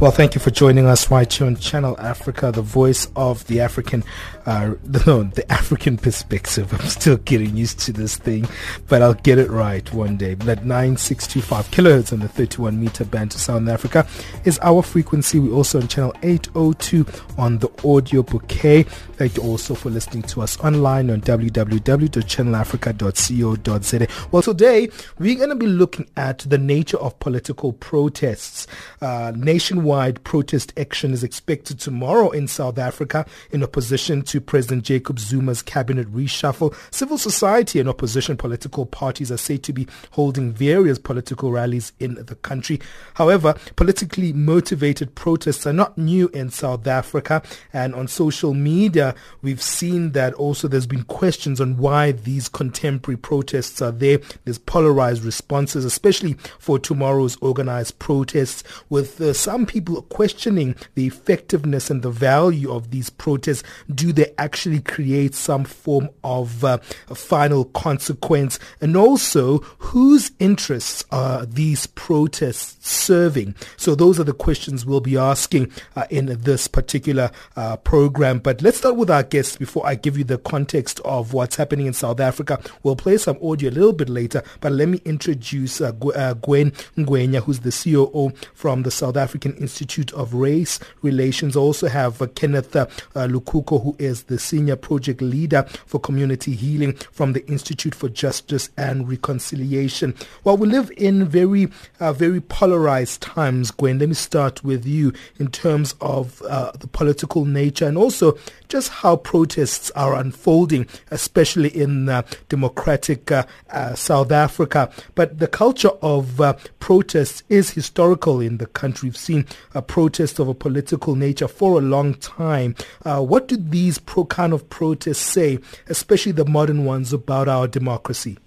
Well, thank you for joining us right here on Channel Africa, the voice of the African, uh, no, the African perspective. I'm still getting used to this thing, but I'll get it right one day. But 9625 kilohertz on the 31 meter band to South Africa is our frequency. We're also on channel 802 on the audio bouquet. Thank you also for listening to us online on www.channelafrica.co.za. Well, today we're going to be looking at the nature of political protests. Uh, nationwide protest action is expected tomorrow in South Africa in opposition to President Jacob Zuma's cabinet reshuffle. Civil society and opposition political parties are said to be holding various political rallies in the country. However, politically motivated protests are not new in South Africa and on social media we've seen that also there's been questions on why these contemporary protests are there. There's polarized responses, especially for tomorrow's organized protests, with uh, some people questioning the effectiveness and the value of these protests. Do they actually create some form of uh, final consequence? And also, whose interests are these protests serving? So those are the questions we'll be asking uh, in this particular uh, program. But let's start with our guests before I give you the context of what's happening in South Africa. We'll play some audio a little bit later, but let me introduce uh, uh, Gwen Ngwenya, who's the COO from the South African Institute of Race Relations. Also have uh, Kenneth uh, uh, Lukuko, who is the Senior Project Leader for Community Healing from the Institute for Justice and Reconciliation. Well, we live in very, very polarized times, Gwen. Let me start with you in terms of the political nature and also just how protests are unfolding, especially in uh, democratic uh, uh, South Africa. But the culture of protests is historical in the country. We've seen a protest of a political nature for a long time. Uh, what do these pro- kind of protests say, especially the modern ones, about our democracy?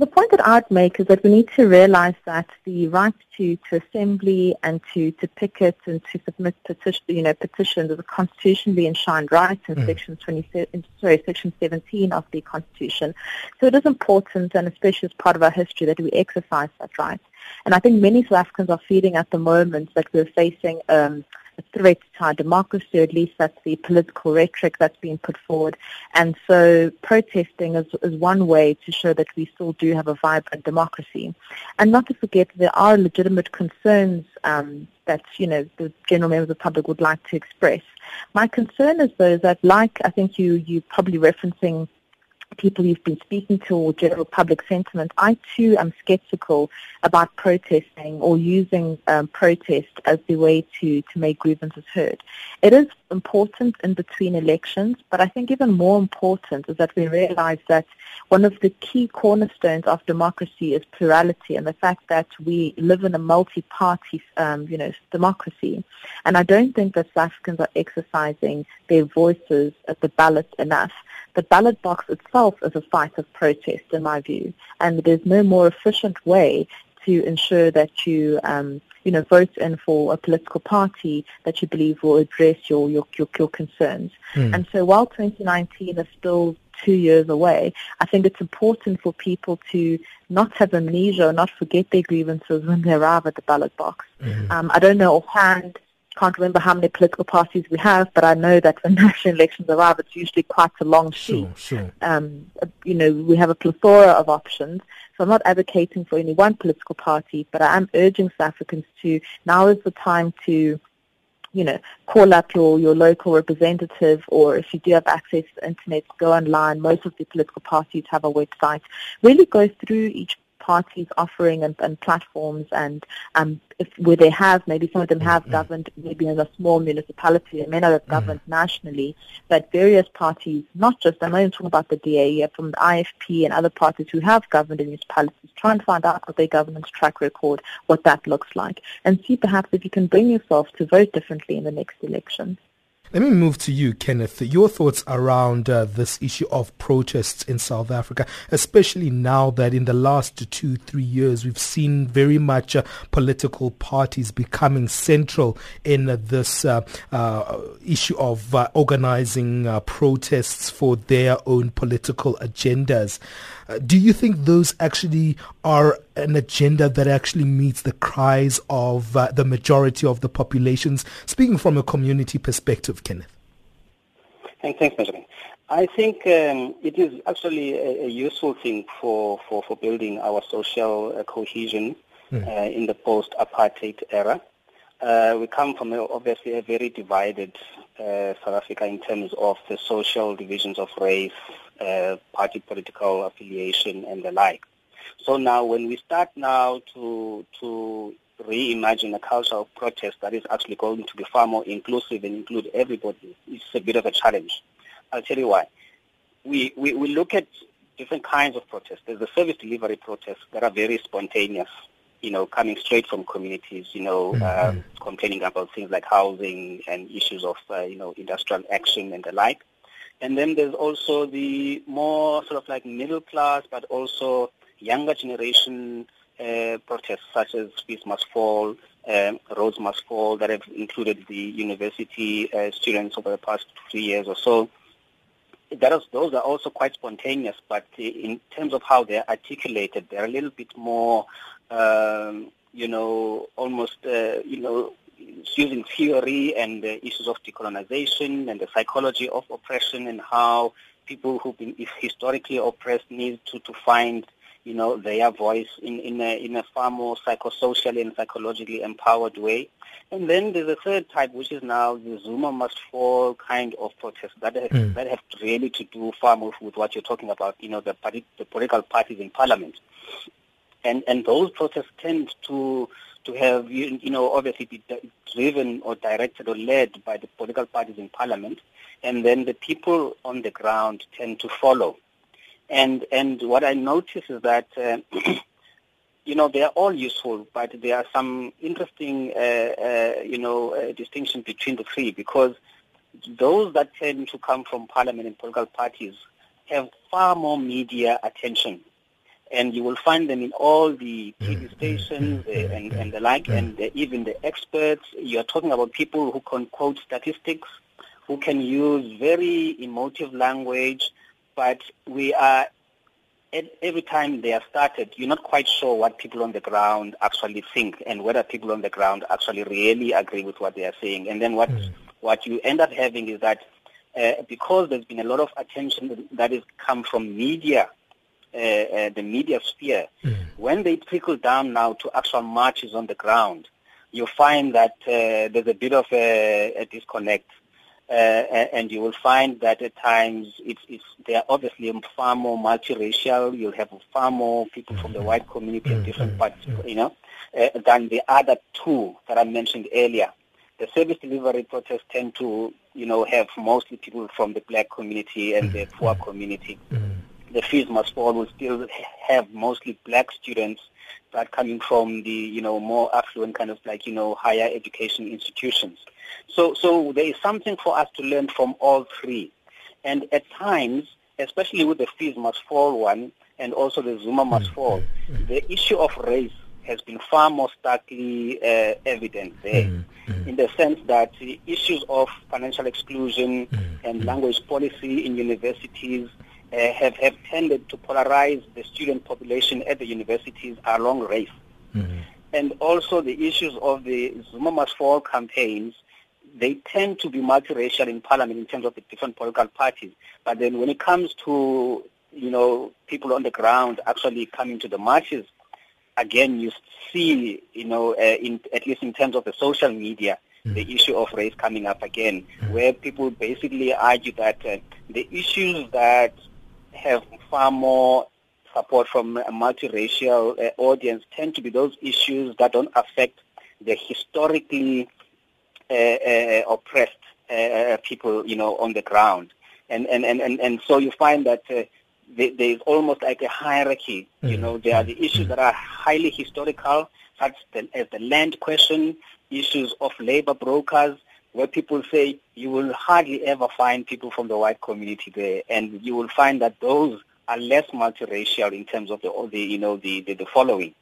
The point that I'd make is that we need to realize that the right to, to assembly and to, to picket and to submit petition, you know, petitions is a constitutionally enshrined right in mm. section 20, sorry, section 17 of the Constitution. So it is important, and especially as part of our history, that we exercise that right. And I think many South Africans are feeling at the moment that we're facing um, a threat to our democracy, or at least that's the political rhetoric that's being put forward. And so protesting is, is one way to show that we still do have a vibrant democracy. And not to forget, there are legitimate concerns um, that, you know, the general members of the public would like to express. My concern is, though, that like I think you, you're probably referencing people you've been speaking to or general public sentiment, I too am skeptical about protesting or using um, protest as the way to, to make grievances heard. It is important in between elections, but I think even more important is that we realize that one of the key cornerstones of democracy is plurality and the fact that we live in a multi-party, um, you know, democracy. And I don't think that South Africans are exercising their voices at the ballot enough. The ballot box itself is a fight of protest, in my view, and there's no more efficient way to ensure that you, um, you know, vote in for a political party that you believe will address your your your, your concerns. Mm. And so, while 2019 is still two years away, I think it's important for people to not have amnesia or not forget their grievances when they arrive at the ballot box. Mm-hmm. Um, I don't know offhand can't remember how many political parties we have, but I know that when national elections arrive, it's usually quite a long sheet. Sure, sure. Um, you know, we have a plethora of options. So I'm not advocating for any one political party, but I am urging South Africans to, now is the time to, you know, call up your, your local representative or if you do have access to the internet, go online. Most of the political parties have a website. Really go through each parties offering and, and platforms and um, if, where they have, maybe some of them have mm-hmm. governed maybe in a small municipality, they may not have mm-hmm. governed mm-hmm. nationally, but various parties, not just, I'm not even talking about the DA from the IFP and other parties who have governed in municipalities, try and find out what their governance track record, what that looks like, and see perhaps if you can bring yourself to vote differently in the next election. Let me move to you, Kenneth. Your thoughts around uh, this issue of protests in South Africa, especially now that in the last two, three years, we've seen very much uh, political parties becoming central in uh, this uh, uh, issue of uh, organizing protests for their own political agendas. Uh, do you think those actually are an agenda that actually meets the cries of uh, the majority of the populations? Speaking from a community perspective, Kenneth. Thanks, thanks Benjamin. I think um, it is actually a, a, useful thing for, for, for building our social uh, cohesion mm. uh, in the post-apartheid era. Uh, we come from a, obviously a very divided uh, South Africa in terms of the social divisions of race, uh, party political affiliation, and the like. So now, when we start now to to reimagine a culture of protest that is actually going to be far more inclusive and include everybody, it's a bit of a challenge. I'll tell you why. We, we, we look at different kinds of protests. There's the service delivery protests that are very spontaneous, you know, coming straight from communities, you know, mm-hmm. uh, complaining about things like housing and issues of, uh, you know, industrial action and the like. And then there's also the more sort of like middle class, but also younger generation uh, protests such as Fees Must Fall, um, Rhodes Must Fall, that have included the university uh, students over the past three years or so. That is, those are also quite spontaneous, but in terms of how they're articulated, they're a little bit more, um, you know, almost, uh, you know, using theory and the issues of decolonization and the psychology of oppression and how people who've been historically oppressed need to, to find, you know, their voice in, in, a, in a far more psychosocially and psychologically empowered way. And then there's a third type, which is now the Zuma must fall kind of protest that have, mm. that have really to do far more with what you're talking about, you know, the, party, the political parties in parliament. And, and those protests tend to to have, you, you know, obviously be driven or directed or led by the political parties in parliament, and then the people on the ground tend to follow. And and what I notice is that uh, you know, they are all useful, but there are some interesting, uh, uh, you know, uh, distinction between the three because those that tend to come from parliament and political parties have far more media attention. And you will find them in all the TV stations and, and the like, and even the experts. You're talking about people who can quote statistics, who can use very emotive language, but we are every time they are started, you're not quite sure what people on the ground actually think and whether people on the ground actually really agree with what they are saying. And then what mm. what you end up having is that uh, because there's been a lot of attention that has come from media, uh, uh, the media sphere, mm. when they trickle down now to actual marches on the ground, you find that uh, there's a bit of a, a disconnect uh, and you will find that at times it's, it's they are obviously far more multiracial. You'll have far more people from the white community in different parts, you know, uh, than the other two that I mentioned earlier. The service delivery protests tend to, you know, have mostly people from the black community and the poor community. The fees must fall will still have mostly black students that coming from the, you know, more affluent kind of like, you know, higher education institutions. So, so there is something for us to learn from all three. And at times, especially with the fees must fall one and also the Zuma must mm. fall, mm. the issue of race has been far more starkly uh, evident there mm, mm. in the sense that the issues of financial exclusion mm, and mm. language policy in universities uh, have, have tended to polarize the student population at the universities along race. Mm. And also the issues of the Zuma Must Fall campaigns they tend to be multiracial in parliament in terms of the different political parties. But then when it comes to, you know, people on the ground actually coming to the marches, again, you see, you know, uh, in, at least in terms of the social media, mm. the issue of race coming up again, mm. where people basically argue that uh, the issues that have far more support from a multiracial uh, audience tend to be those issues that don't affect the historically uh, uh, oppressed uh, people, you know, on the ground. And, and, and, and, and so you find that there's almost like a hierarchy. You mm-hmm. know, there are the issues that are highly historical, such as the land question, issues of labor brokers, where people say you will hardly ever find people from the white community there, and you will find that those are less multiracial in terms of the, the you know the, the, the following.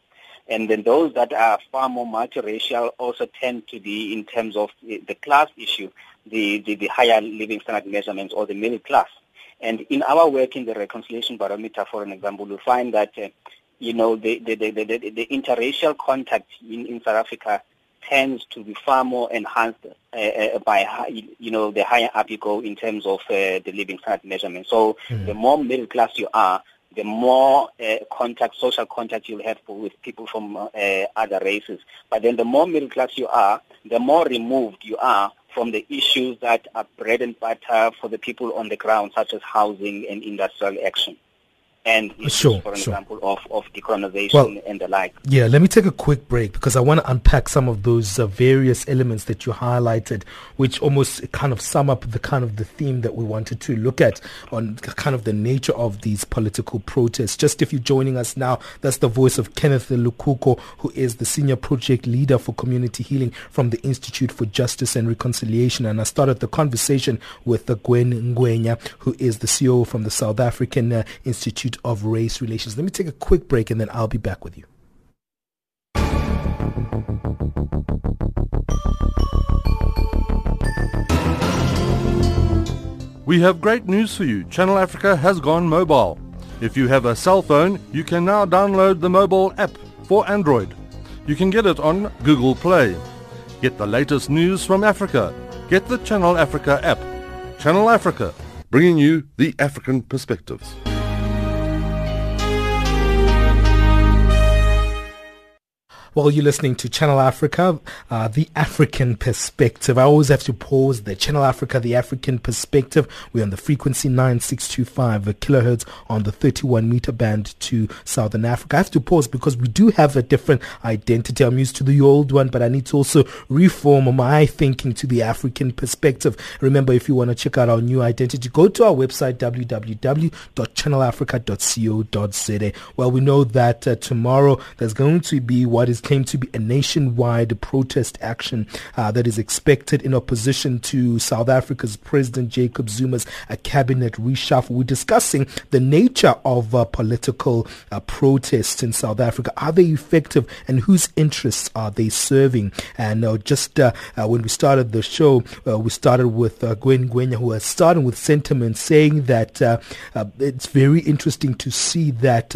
And then those that are far more multiracial also tend to be, in terms of the class issue, the, the, the higher living standard measurements or the middle class. And in our work in the Reconciliation Barometer, for an example, we find that, uh, you know, the, the, the, the, the interracial contact in, in South Africa tends to be far more enhanced uh, uh, by, you know, the higher up you go in terms of uh, the living standard measurement. So mm-hmm. the more middle class you are, the more uh, contact, social contact you'll have with people from uh, other races. But then the more middle class you are, the more removed you are from the issues that are bread and butter for the people on the ground, such as housing and industrial action and sure, for an sure. example, of, of decolonization well, and the like. Yeah, let me take a quick break because I want to unpack some of those uh, various elements that you highlighted, which almost kind of sum up the kind of the theme that we wanted to look at on kind of the nature of these political protests. Just if you're joining us now, that's the voice of Kenneth Lukuko, who is the senior project leader for community healing from the Institute for Justice and Reconciliation. And I started the conversation with uh, Gwen Ngwenya, who is the CEO from the South African uh, Institute of Race Relations. Let me take a quick break and then I'll be back with you. We have great news for you. Channel Africa has gone mobile. If you have a cell phone, you can now download the mobile app for Android. You can get it on Google Play. Get the latest news from Africa. Get the Channel Africa app. Channel Africa, bringing you the African perspectives. Well, you're listening to Channel Africa, uh, the African perspective. I always have to pause there. Channel Africa, the African perspective. We're on the frequency 9625 kilohertz on the 31 meter band to Southern Africa. I have to pause because we do have a different identity. I'm used to the old one, but I need to also reform my thinking to the African perspective. Remember, if you want to check out our new identity, go to our website, www.channelafrica.co.za. Well, we know that uh, tomorrow there's going to be what is claimed to be a nationwide protest action uh, that is expected in opposition to South Africa's President Jacob Zuma's uh, cabinet reshuffle. We're discussing the nature of uh, political uh, protests in South Africa. Are they effective and whose interests are they serving? And uh, just uh, when we started the show, we started with Gwen Ngwenya, who was starting with sentiment saying that it's very interesting to see that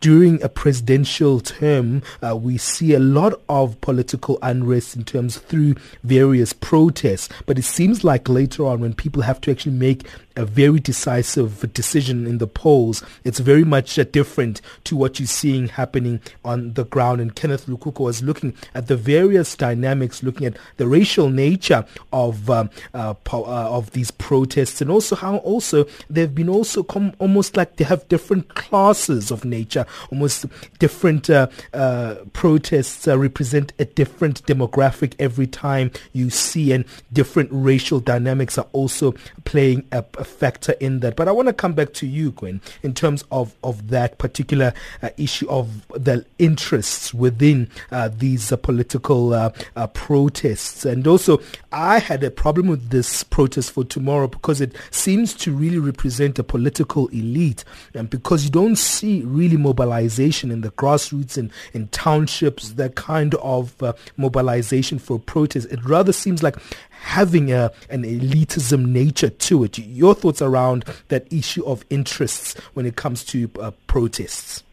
during a presidential term, we see a lot of political unrest in terms through various protests. But it seems like later on, when people have to actually make a very decisive decision in the polls. It's very much uh, different to what you're seeing happening on the ground. And Kenneth Lukuko was looking at the various dynamics, looking at the racial nature of um, uh, po- uh, of these protests, and also how also they've been also com- almost like they have different classes of nature, almost different uh, uh, protests uh, represent a different demographic every time you see, and different racial dynamics are also playing a, a factor in that. But I want to come back to you, Gwen, in terms of, of that particular uh, issue of the interests within uh, these uh, political uh, uh, protests. And also, I had a problem with this protest for tomorrow because it seems to really represent a political elite and because you don't see really mobilization in the grassroots and in townships, that kind of uh, mobilization for protest. It rather seems like having a, an elitism nature to it. Your thoughts around that issue of interests when it comes to uh, protests?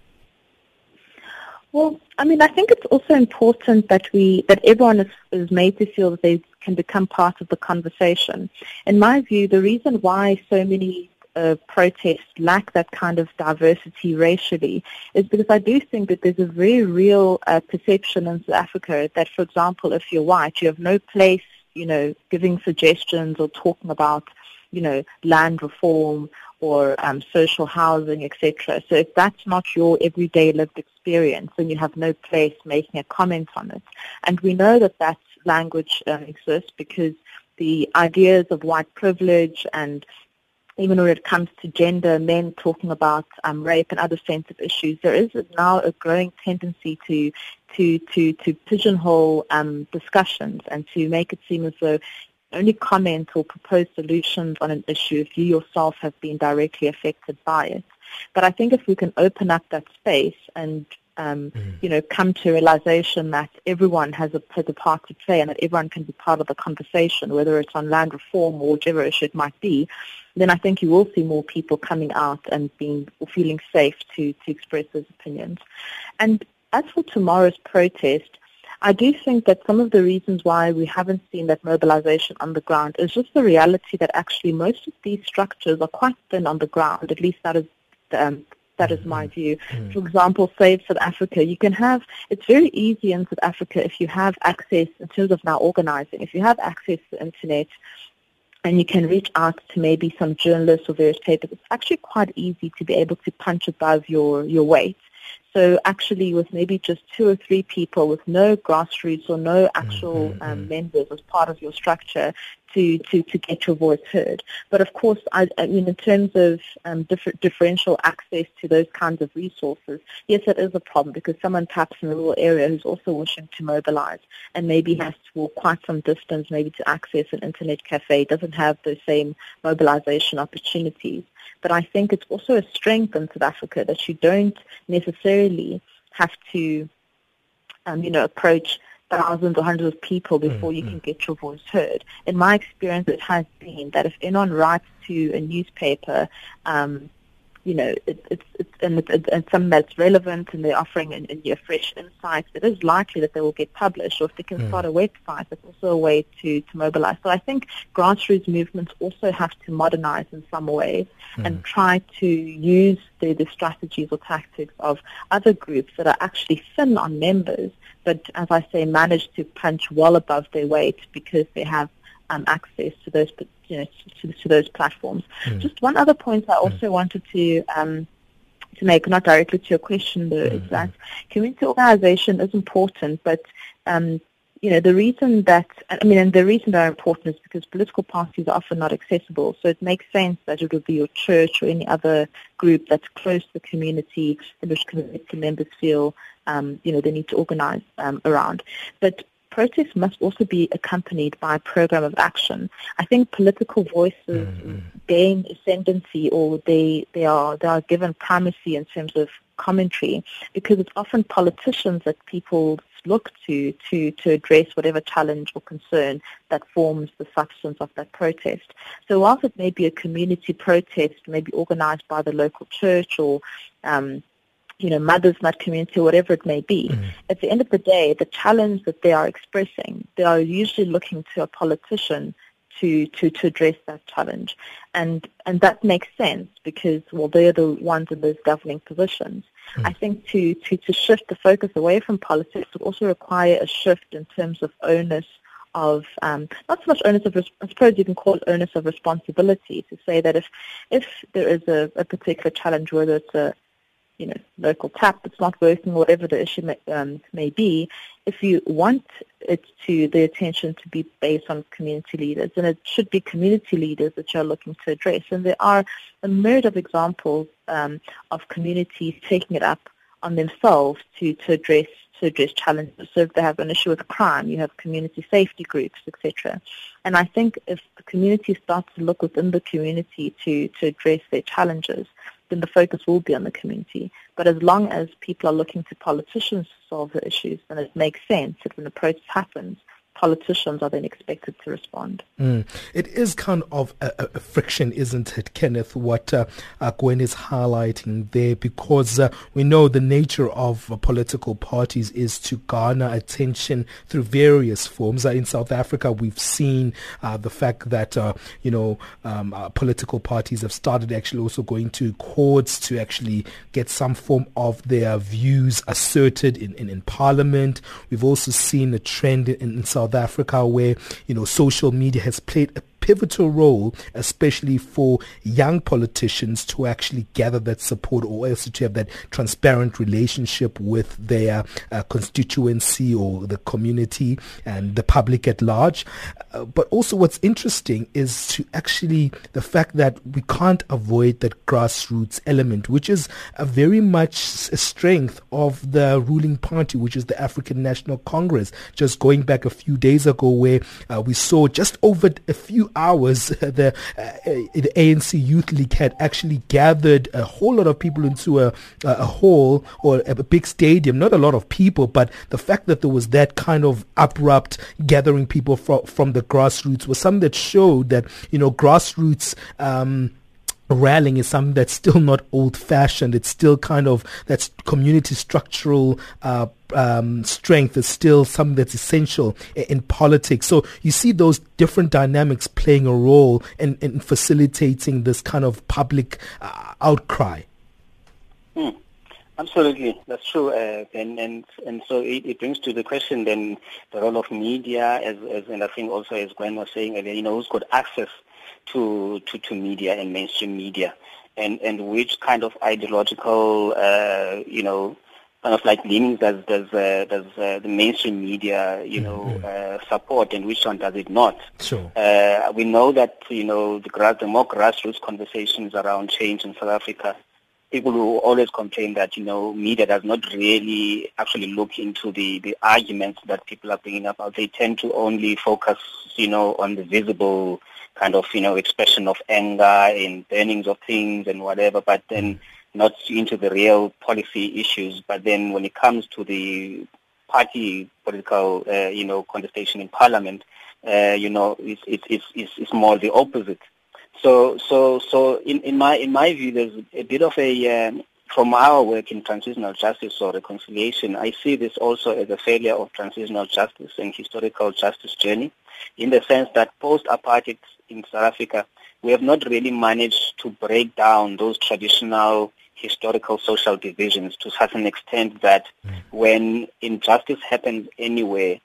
Well, I mean, I think it's also important that we that everyone is, is made to feel that they can become part of the conversation. In my view, the reason why so many uh, protests lack that kind of diversity racially is because I do think that there's a very real uh, perception in South Africa that, for example, if you're white, you have no place you know, giving suggestions or talking about, you know, land reform or um, social housing, etc. So if that's not your everyday lived experience, then you have no place making a comment on it. And we know that that language um, exists because the ideas of white privilege and even when it comes to gender, men talking about um, rape and other sensitive issues, there is now a growing tendency to to to to pigeonhole um, discussions and to make it seem as though only comment or propose solutions on an issue if you yourself have been directly affected by it. But I think if we can open up that space and um, mm. you know, come to a realization that everyone has a, has a part to play and that everyone can be part of the conversation, whether it's on land reform or whichever issue it might be, then I think you will see more people coming out and being feeling safe to, to express those opinions. And as for tomorrow's protest, I do think that some of the reasons why we haven't seen that mobilization on the ground is just the reality that actually most of these structures are quite thin on the ground. At least that is um, that is my view. Mm. For example, Save South Africa, you can have, it's very easy in South Africa if you have access, in terms of now organizing, if you have access to the internet and you can reach out to maybe some journalists or various papers, it's actually quite easy to be able to punch above your, your weight so actually with maybe just two or three people with no grassroots or no actual mm-hmm. um, mm-hmm. members as part of your structure to, to, to get your voice heard. But of course, I, I mean, in terms of um, different, differential access to those kinds of resources, yes, it is a problem because someone perhaps in a rural area who's also wishing to mobilize and maybe has to walk quite some distance maybe to access an internet cafe doesn't have those same mobilization opportunities. But I think it's also a strength in South Africa that you don't necessarily have to, um, you know, approach thousands or hundreds of people before mm-hmm. you can get your voice heard. In my experience, it has been that if anyone writes to a newspaper, um, you know, it, it's, it's and it's, it's something that's relevant and they're offering a, a fresh insight, it is likely that they will get published. Or if they can mm. start a website, it's also a way to, to mobilize. So I think grassroots movements also have to modernize in some ways mm. and try to use the, the strategies or tactics of other groups that are actually thin on members, but as I say, manage to punch well above their weight because they have um, access to those you know, to, to those platforms. Mm. Just one other point I also mm. wanted to um, to make, not directly to your question, though, mm-hmm. is that community organization is important, but um, you know, the reason that, I mean, and the reason they're important is because political parties are often not accessible. So it makes sense that it would be your church or any other group that's close to the community in which community members feel, um, you know, they need to organize um, around. But protests must also be accompanied by a program of action. I think political voices mm-hmm. gain ascendancy or they, they are they are given primacy in terms of commentary because it's often politicians that people look to to to address whatever challenge or concern that forms the substance of that protest. So whilst it may be a community protest, maybe organized by the local church or um, you know, mothers in that community, whatever it may be. Mm-hmm. At the end of the day, the challenge that they are expressing, they are usually looking to a politician to, to, to address that challenge. And and that makes sense because well they're the ones in those governing positions. Mm-hmm. I think to, to, to shift the focus away from politics would also require a shift in terms of onus of um, not so much onus of I suppose you can call it onus of responsibility to say that if if there is a, a particular challenge, whether it's a you know, local tap that's not working, whatever the issue may, um, may be, if you want it to, the attention to be based on community leaders, and it should be community leaders that you're looking to address. And there are a myriad of examples um, of communities taking it up on themselves to, to address to address challenges. So if they have an issue with crime, you have community safety groups, etc. And I think if the community starts to look within the community to, to address their challenges, then the focus will be on the community. But as long as people are looking to politicians to solve the issues, then it makes sense that when the protest happens, politicians are then expected to respond. Mm. It is kind of a, a, friction, isn't it, Kenneth, what uh, uh, Gwen is highlighting there, because uh, we know the nature of uh, political parties is to garner attention through various forms. Uh, in South Africa, we've seen uh, the fact that, you know, um, political parties have started actually also going to courts to actually get some form of their views asserted in, in, in parliament. We've also seen a trend in, in South Africa where, you know, social media has played a pivotal role, especially for young politicians to actually gather that support or also to have that transparent relationship with their uh, constituency or the community and the public at large. Uh, but also what's interesting is to actually the fact that we can't avoid that grassroots element, which is a very much a strength of the ruling party, which is the African National Congress. Just going back a few days ago where uh, we saw just over a few hours, the, uh, the ANC Youth League had actually gathered a whole lot of people into a, a hall or a big stadium. Not a lot of people, but the fact that there was that kind of abrupt gathering people from, from the grassroots was something that showed that, you know, grassroots, um, rallying is something that's still not old fashioned. It's still kind of that's community structural uh, um, strength is still something that's essential in, in, politics. So you see those different dynamics playing a role in, in facilitating this kind of public uh, outcry. Hmm. Absolutely, that's true, uh, and and and so it, it, brings to the question then the role of media, as, as and I think also as Gwen was saying, you know, who's got access to, to, to media and mainstream media and, and which kind of ideological, uh, you know, kind of like leanings does does uh, does uh, the mainstream media you know mm-hmm. uh, support and which one does it not? Sure. Uh, we know that you know the, grass, the more grassroots conversations around change in South Africa, people who always complain that you know media does not really actually look into the the arguments that people are bringing up. They tend to only focus you know on the visible kind of, you know, expression of anger and burnings of things and whatever, but then not into the real policy issues. But then when it comes to the party political, uh, you know, contestation in parliament, uh, you know, it's, it's, it's, it's more the opposite. So, so, so in, in my, in my view, there's a bit of a, um, from our work in transitional justice or reconciliation, I see this also as a failure of transitional justice and historical justice journey in the sense that post-apartheid in South Africa, we have not really managed to break down those traditional historical social divisions to such an extent that mm. when injustice happens anywhere,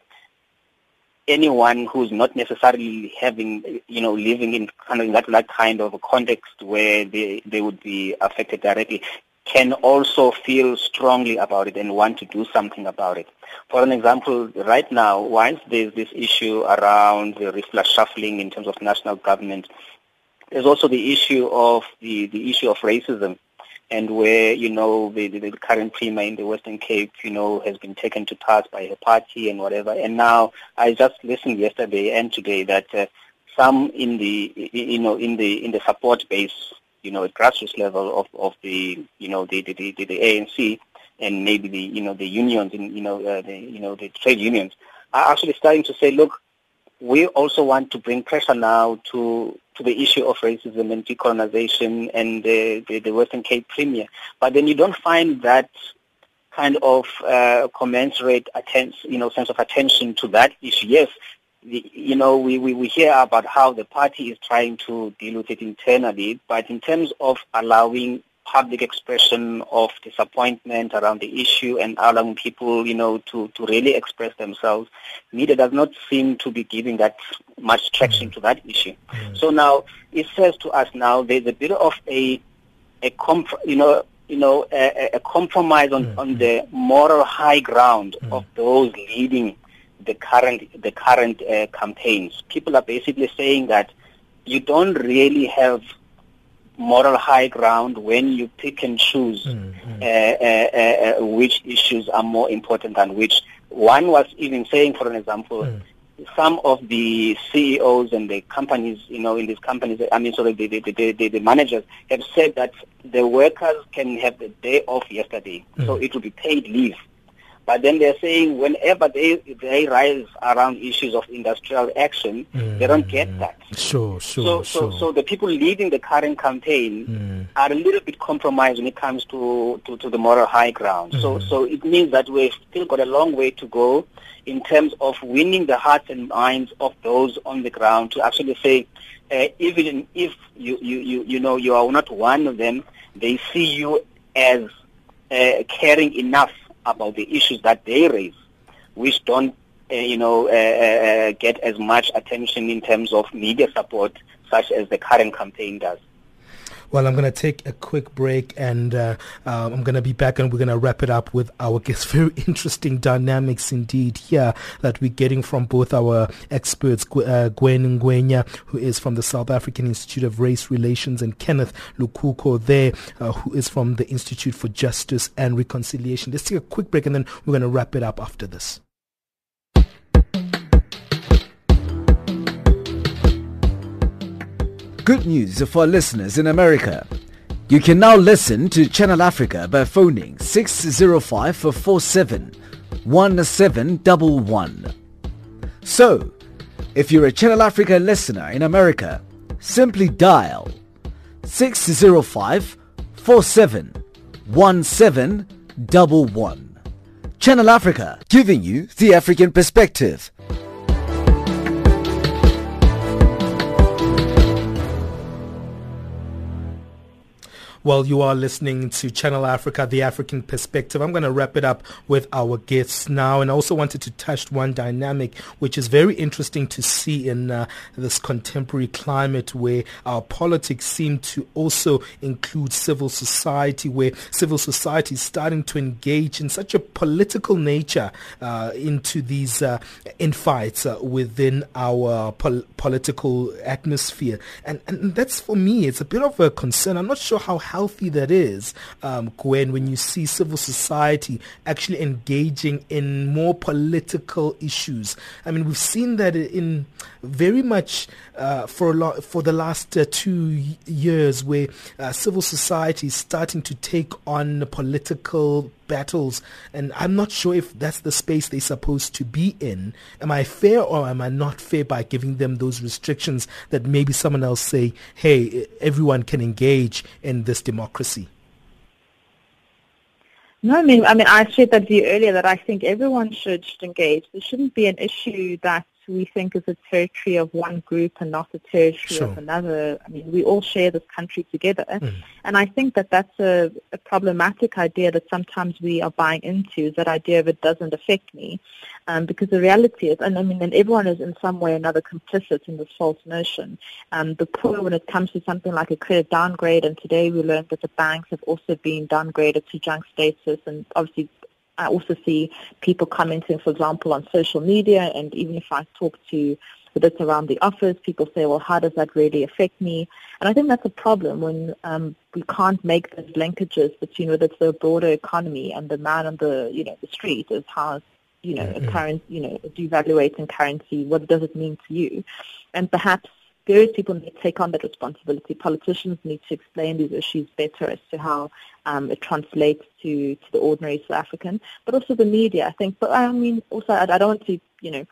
anyone who's not necessarily having, you know, living in kind of that, that kind of a context where they, they would be affected directly can also feel strongly about it and want to do something about it. For an example, right now, once there's this issue around the reshuffling in terms of national government, there's also the issue of the, the issue of racism and where, you know, the, the, the current premier in the Western Cape, you know, has been taken to task by her party and whatever. And now I just listened yesterday and today that uh, some in the, you know, in the, in the support base you know, at grassroots level of, of the, you know, the, the, the, the ANC and maybe the, you know, the unions and, you know, uh, the, you know, the trade unions are actually starting to say, look, we also want to bring pressure now to to the issue of racism and decolonization and the, the, the Western Cape Premier. But then you don't find that kind of uh, commensurate attention, you know, sense of attention to that issue. Yes, you know, we, we, we hear about how the party is trying to deal with it internally, but in terms of allowing public expression of disappointment around the issue and allowing people, you know, to, to really express themselves, media does not seem to be giving that much traction to that issue. Mm. So now it says to us now there's a bit of a, a comp- you know, you know, a, a compromise on, mm. on the moral high ground mm. of those leading the current the current uh, campaigns. People are basically saying that you don't really have moral high ground when you pick and choose mm-hmm. uh, uh, uh, which issues are more important than which. One was even saying, for an example, mm. some of the CEOs and the companies, you know, in these companies, I mean, sorry, the, the, the, the, managers have said that the workers can have the day off yesterday, mm. so it will be paid leave. But then they're saying whenever they they rise around issues of industrial action, mm. they don't get mm. that. Sure, sure, so, sure. So, so the people leading the current campaign mm. are a little bit compromised when it comes to, to, to the moral high ground. Mm. So, so it means that we've still got a long way to go in terms of winning the hearts and minds of those on the ground to actually say, uh, even if you, you, you, you know you are not one of them, they see you as uh, caring enough about the issues that they raise, which don't, uh, you know, uh, uh, uh, get as much attention in terms of media support, such as the current campaign does. Well, I'm going to take a quick break and uh, uh, I'm going to be back and we're going to wrap it up with our guests. Very interesting dynamics indeed here that we're getting from both our experts, uh, Gwen Ngwenya, who is from the South African Institute of Race Relations, and Kenneth Lukuko there, uh, who is from the Institute for Justice and Reconciliation. Let's take a quick break and then we're going to wrap it up after this. Good news for listeners in America. You can now listen to Channel Africa by phoning 605 47 1711. So, if you're a Channel Africa listener in America, simply dial 605 47 1711. Channel Africa, giving you the African perspective. Well, you are listening to Channel Africa, the African perspective. I'm going to wrap it up with our guests now. And I also wanted to touch one dynamic, which is very interesting to see in uh, this contemporary climate where our politics seem to also include civil society, where civil society is starting to engage in such a political nature uh, into these uh, infights uh, within our pol- political atmosphere. And, and that's for me, it's a bit of a concern. I'm not sure how healthy that is, um, Gwen, when you see civil society actually engaging in more political issues. I mean, we've seen that in very much uh, for a lot, for the last uh, two years, where uh, civil society is starting to take on political battles, and I'm not sure if that's the space they're supposed to be in. Am I fair or am I not fair by giving them those restrictions that maybe someone else say, hey, everyone can engage in this democracy? No, I mean, I mean, I shared that view earlier that I think everyone should, should engage. There shouldn't be an issue that we think is a territory of one group and not a territory sure. of another. I mean, we all share this country together. Mm. And I think that that's a, a, problematic idea that sometimes we are buying into, that idea of it doesn't affect me. Um, because the reality is, and I mean, and everyone is in some way or another complicit in this false notion. Um, the poor, when it comes to something like a credit downgrade, and today we learned that the banks have also been downgraded to junk status, and obviously I also see people commenting, for example, on social media, and even if I talk to the bits around the office, people say, well, how does that really affect me? And I think that's a problem when um, we can't make those linkages between whether it's the broader economy and the man on the, you know, the street is how, you know, mm-hmm. a current, you know, devaluating currency, what does it mean to you? And perhaps various people need to take on that responsibility. Politicians need to explain these issues better as to how um, it translates to, to the ordinary South African, but also the media, I think. But I mean, also, I, I don't want to, you know,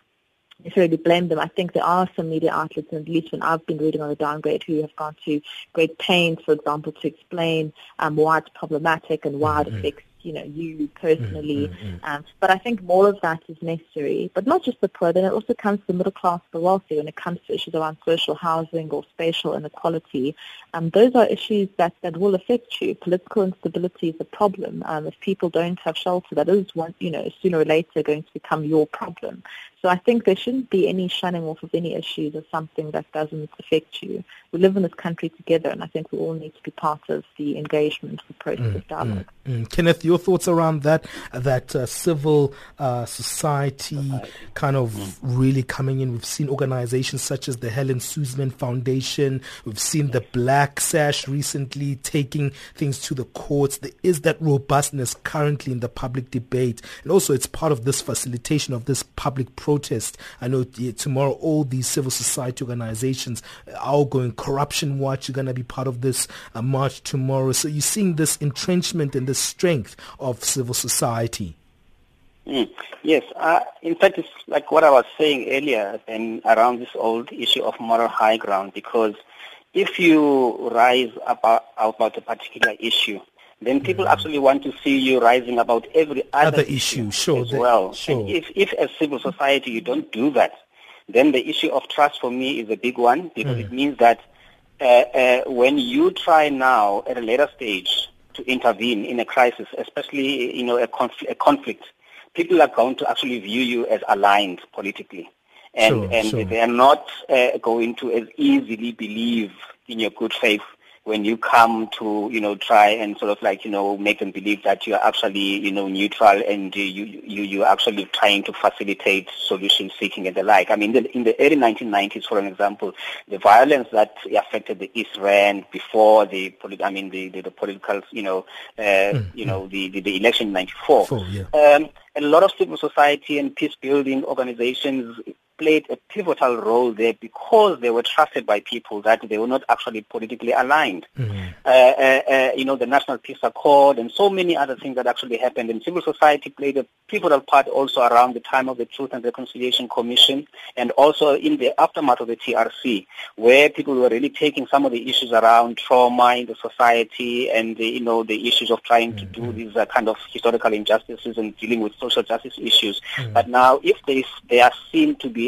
necessarily blame them. I think there are some media outlets, and at least when I've been reading on the downgrade, who have gone to great pains, for example, to explain um, why it's problematic and why it mm-hmm. affects you know, you personally. Mm-hmm, mm-hmm. Um, but I think more of that is necessary. But not just the poor, then it also comes to the middle class, the wealthy, when it comes to issues around social housing or spatial inequality. Um, those are issues that, that will affect you. Political instability is a problem. Um, if people don't have shelter, that is one, you know, sooner or later going to become your problem. So I think there shouldn't be any shunning off of any issues as something that doesn't affect you. We live in this country together, and I think we all need to be part of the engagement, the process mm, of dialogue. Mm, mm. Kenneth, your thoughts around that, that uh, civil uh, society kind of mm. really coming in. We've seen organizations such as the Helen Suzman Foundation. We've seen the Black Sash recently taking things to the courts. There is that robustness currently in the public debate. And also it's part of this facilitation of this public process protest. I know tomorrow all these civil society organizations are going. Corruption Watch You're going to be part of this uh, march tomorrow. So you're seeing this entrenchment and the strength of civil society. Mm, yes, uh, in fact, it's like what I was saying earlier and around this old issue of moral high ground because if you rise about, about a particular issue, then people mm. actually want to see you rising about every other, other issue, sure, as well. Sure. And if, if as civil society you don't do that, then the issue of trust for me is a big one because mm. it means that uh, uh, when you try now at a later stage to intervene in a crisis, especially you know a, confl- a conflict, people are going to actually view you as aligned politically, and sure, and sure. they are not uh, going to as easily believe in your good faith when you come to, you know, try and sort of like, you know, make them believe that you are actually, you know, neutral and you, you, you're actually trying to facilitate solution seeking and the like. I mean, the, in the early 1990s, for an example, the violence that affected the East Rand before the, polit- I mean, the, the, the political, you know, uh, mm, you know, the, the, the election in 94, yeah. um, a lot of civil society and peace building organizations played a pivotal role there because they were trusted by people that they were not actually politically aligned. Mm-hmm. Uh, uh, uh, you know, the National Peace Accord and so many other things that actually happened. And civil society played a pivotal part also around the time of the Truth and Reconciliation Commission and also in the aftermath of the TRC, where people were really taking some of the issues around trauma in the society and the, you know, the issues of trying mm-hmm. to do mm-hmm. these uh, kind of historical injustices and dealing with social justice issues. Mm-hmm. But now, if they, they are seen to be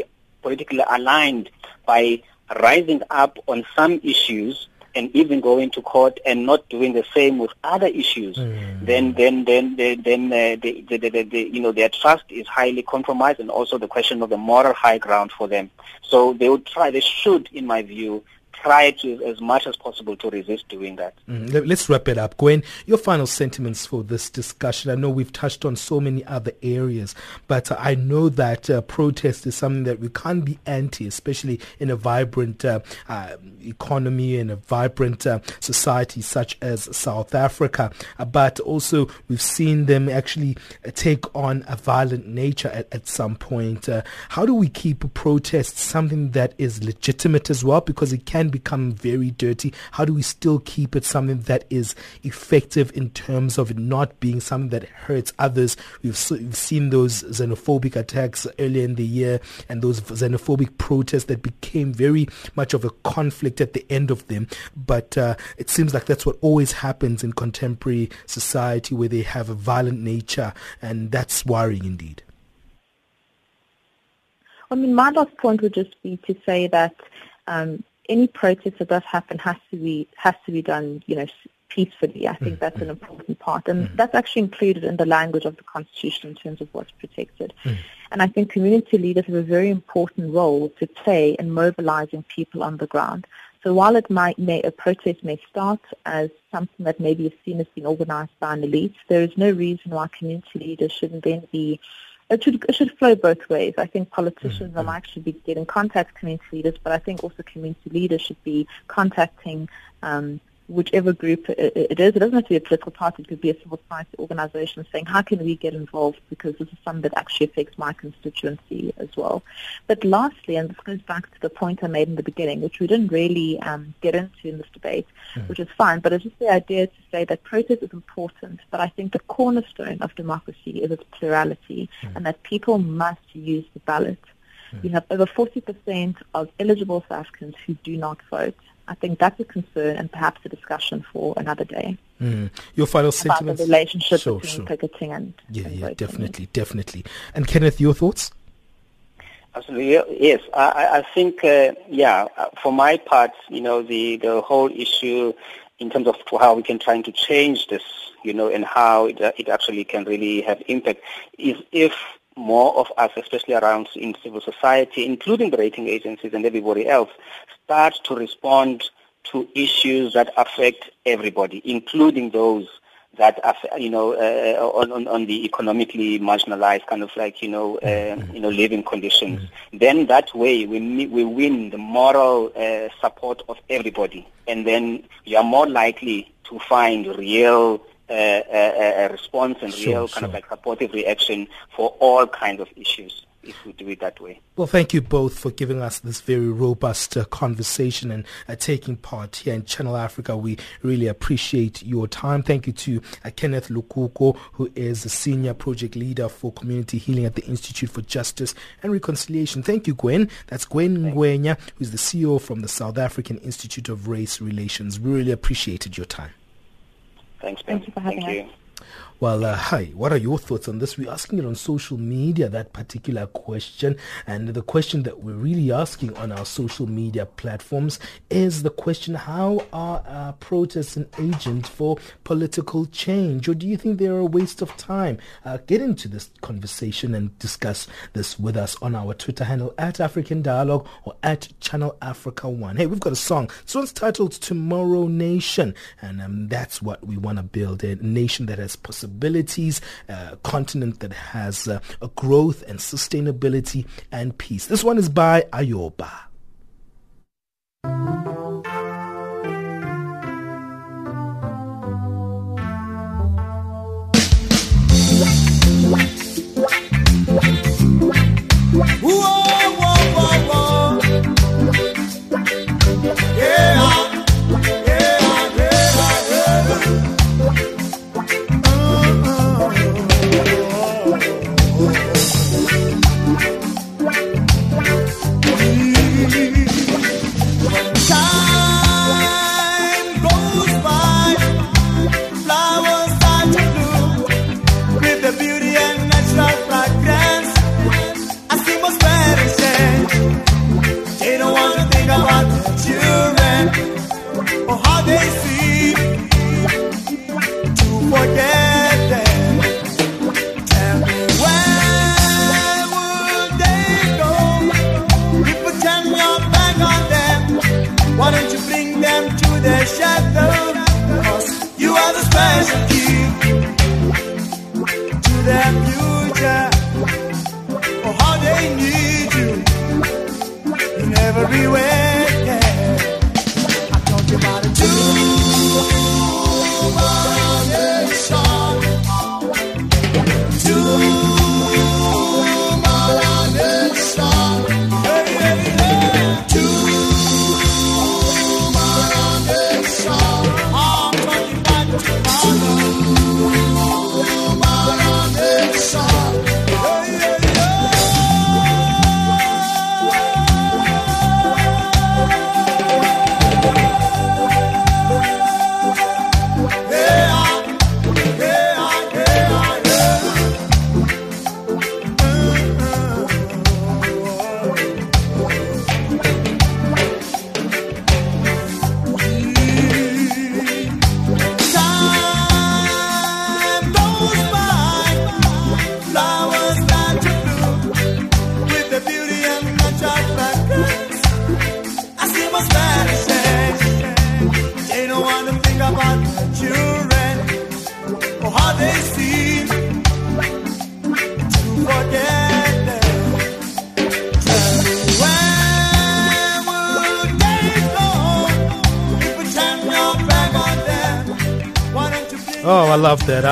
politically aligned by rising up on some issues and even going to court and not doing the same with other issues, mm. then then then then, then uh, the, the, the, the, you know their trust is highly compromised, and also the question of the moral high ground for them. So they would try, they should, in my view, try to as much as possible to resist doing that. Mm, let's wrap it up. Gwen, your final sentiments for this discussion. I know we've touched on so many other areas, but I know that uh, protest is something that we can't be anti, especially in a vibrant uh, uh economy and a vibrant uh, society such as South Africa. Uh, but also, we've seen them actually take on a violent nature at, at some point. how do we keep protests something that is legitimate as well? Because it can become very dirty? How do we still keep it something that is effective in terms of it not being something that hurts others? We've, we've seen those xenophobic attacks earlier in the year and those xenophobic protests that became very much of a conflict at the end of them. But uh, it seems like that's what always happens in contemporary society where they have a violent nature, and that's worrying indeed. I mean, my last point would just be to say that um, any protest that does happen has to be has to be done, you know, peacefully. I think mm-hmm. that's an important part, and mm-hmm. that's actually included in the language of the constitution in terms of what's protected. And I think community leaders have a very important role to play in mobilizing people on the ground. So while it might may, a protest may start as something that maybe is seen as being organized by an elite, there is no reason why community leaders shouldn't then be it should it should flow both ways. I think politicians mm-hmm. alike should be getting contact with community leaders, but I think also community leaders should be contacting um, whichever group it is. It doesn't have to be a political party. It could be a civil society organization saying, how can we get involved because this is something that actually affects my constituency as well. But lastly, and this goes back to the point I made in the beginning, which we didn't really um, get into in this debate, mm. which is fine, but it's just the idea to say that protest is important, but I think the cornerstone of democracy is its plurality mm. and that people must use the ballot. Mm. You have over 40% of eligible South Africans who do not vote. I think that's a concern and perhaps a discussion for another day. Mm. Your final sentiments? the relationship sure, between sure. picketing and yeah, and yeah, definitely, definitely. And Kenneth, your thoughts? Absolutely, yes. I, I think, uh, yeah, for my part, you know, the the whole issue in terms of how we can try to change this, you know, and how it, it actually can really have impact is if more of us, especially around in civil society, including the rating agencies and everybody else, start to respond to issues that affect everybody, including those that affect, you know, uh, on, on the economically marginalized kind of like, you know, uh, mm-hmm. you know, living conditions. Mm-hmm. Then that way we, we win the moral uh, support of everybody. And then you are more likely to find real a, a, a response and sure, real kind sure. of like supportive reaction for all kinds of issues if we do it that way. Well, thank you both for giving us this very robust uh, conversation and uh, taking part here in Channel Africa. We really appreciate your time. Thank you to uh, Kenneth Lukuko, who is the Senior Project Leader for Community Healing at the Institute for Justice and Reconciliation. Thank you, Gwen. That's Gwen Ngwenya, who's the CEO from the South African Institute of Race Relations. We really appreciated your time. Thanks, Ben. Thank you for having Thank us. You. Well, uh, hi, what are your thoughts on this? We're asking it on social media, that particular question. And the question that we're really asking on our social media platforms is the question how are protests an agent for political change? Or do you think they're a waste of time? Uh, get into this conversation and discuss this with us on our Twitter handle at African Dialogue or at Channel Africa One. Hey, we've got a song. This one's titled Tomorrow Nation. And um, that's what we want to build a nation that has possibility possibilities, a continent that has uh, a growth and sustainability and peace. This one is by Ayoba.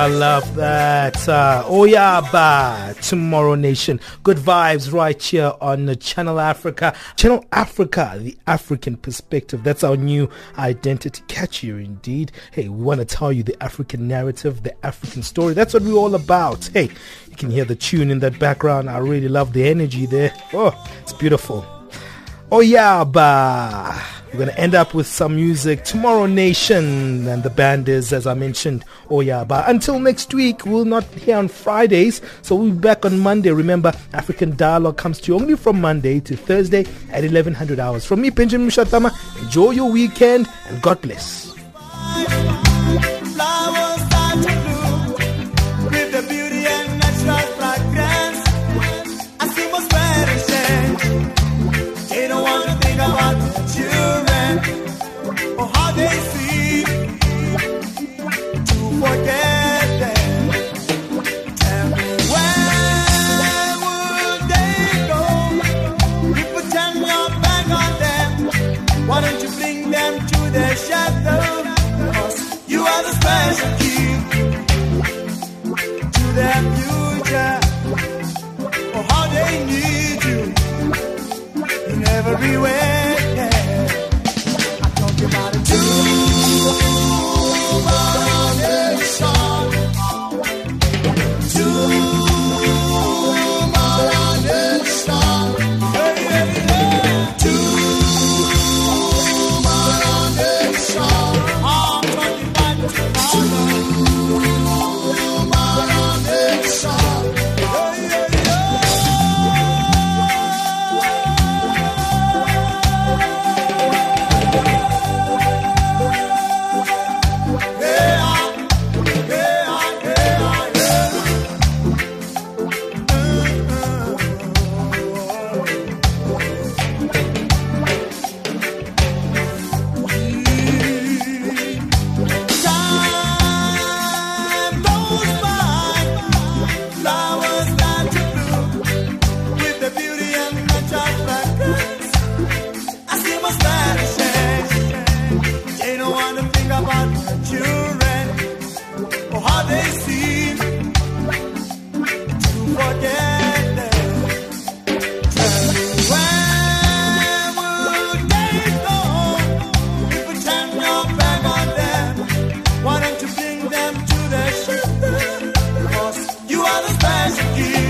I love that. Uh, oh Oyaba, Tomorrow Nation. Good vibes right here on the Channel Africa. Channel Africa, the African perspective. That's our new identity. Catchier indeed. Hey, we want to tell you the African narrative, the African story. That's what we're all about. Hey, you can hear the tune in that background. I really love the energy there. Oh, it's beautiful. Oh Oyaba. We're going to end up with some music. Tomorrow Nation and the band is, as I mentioned, Oyaba. But until next week, we'll not here on Fridays, so we'll be back on Monday. Remember, African Dialogue comes to you only from Monday to Thursday at 1100 hours. From me, Benjamin Mushatama, enjoy your weekend and God bless. satisfaction.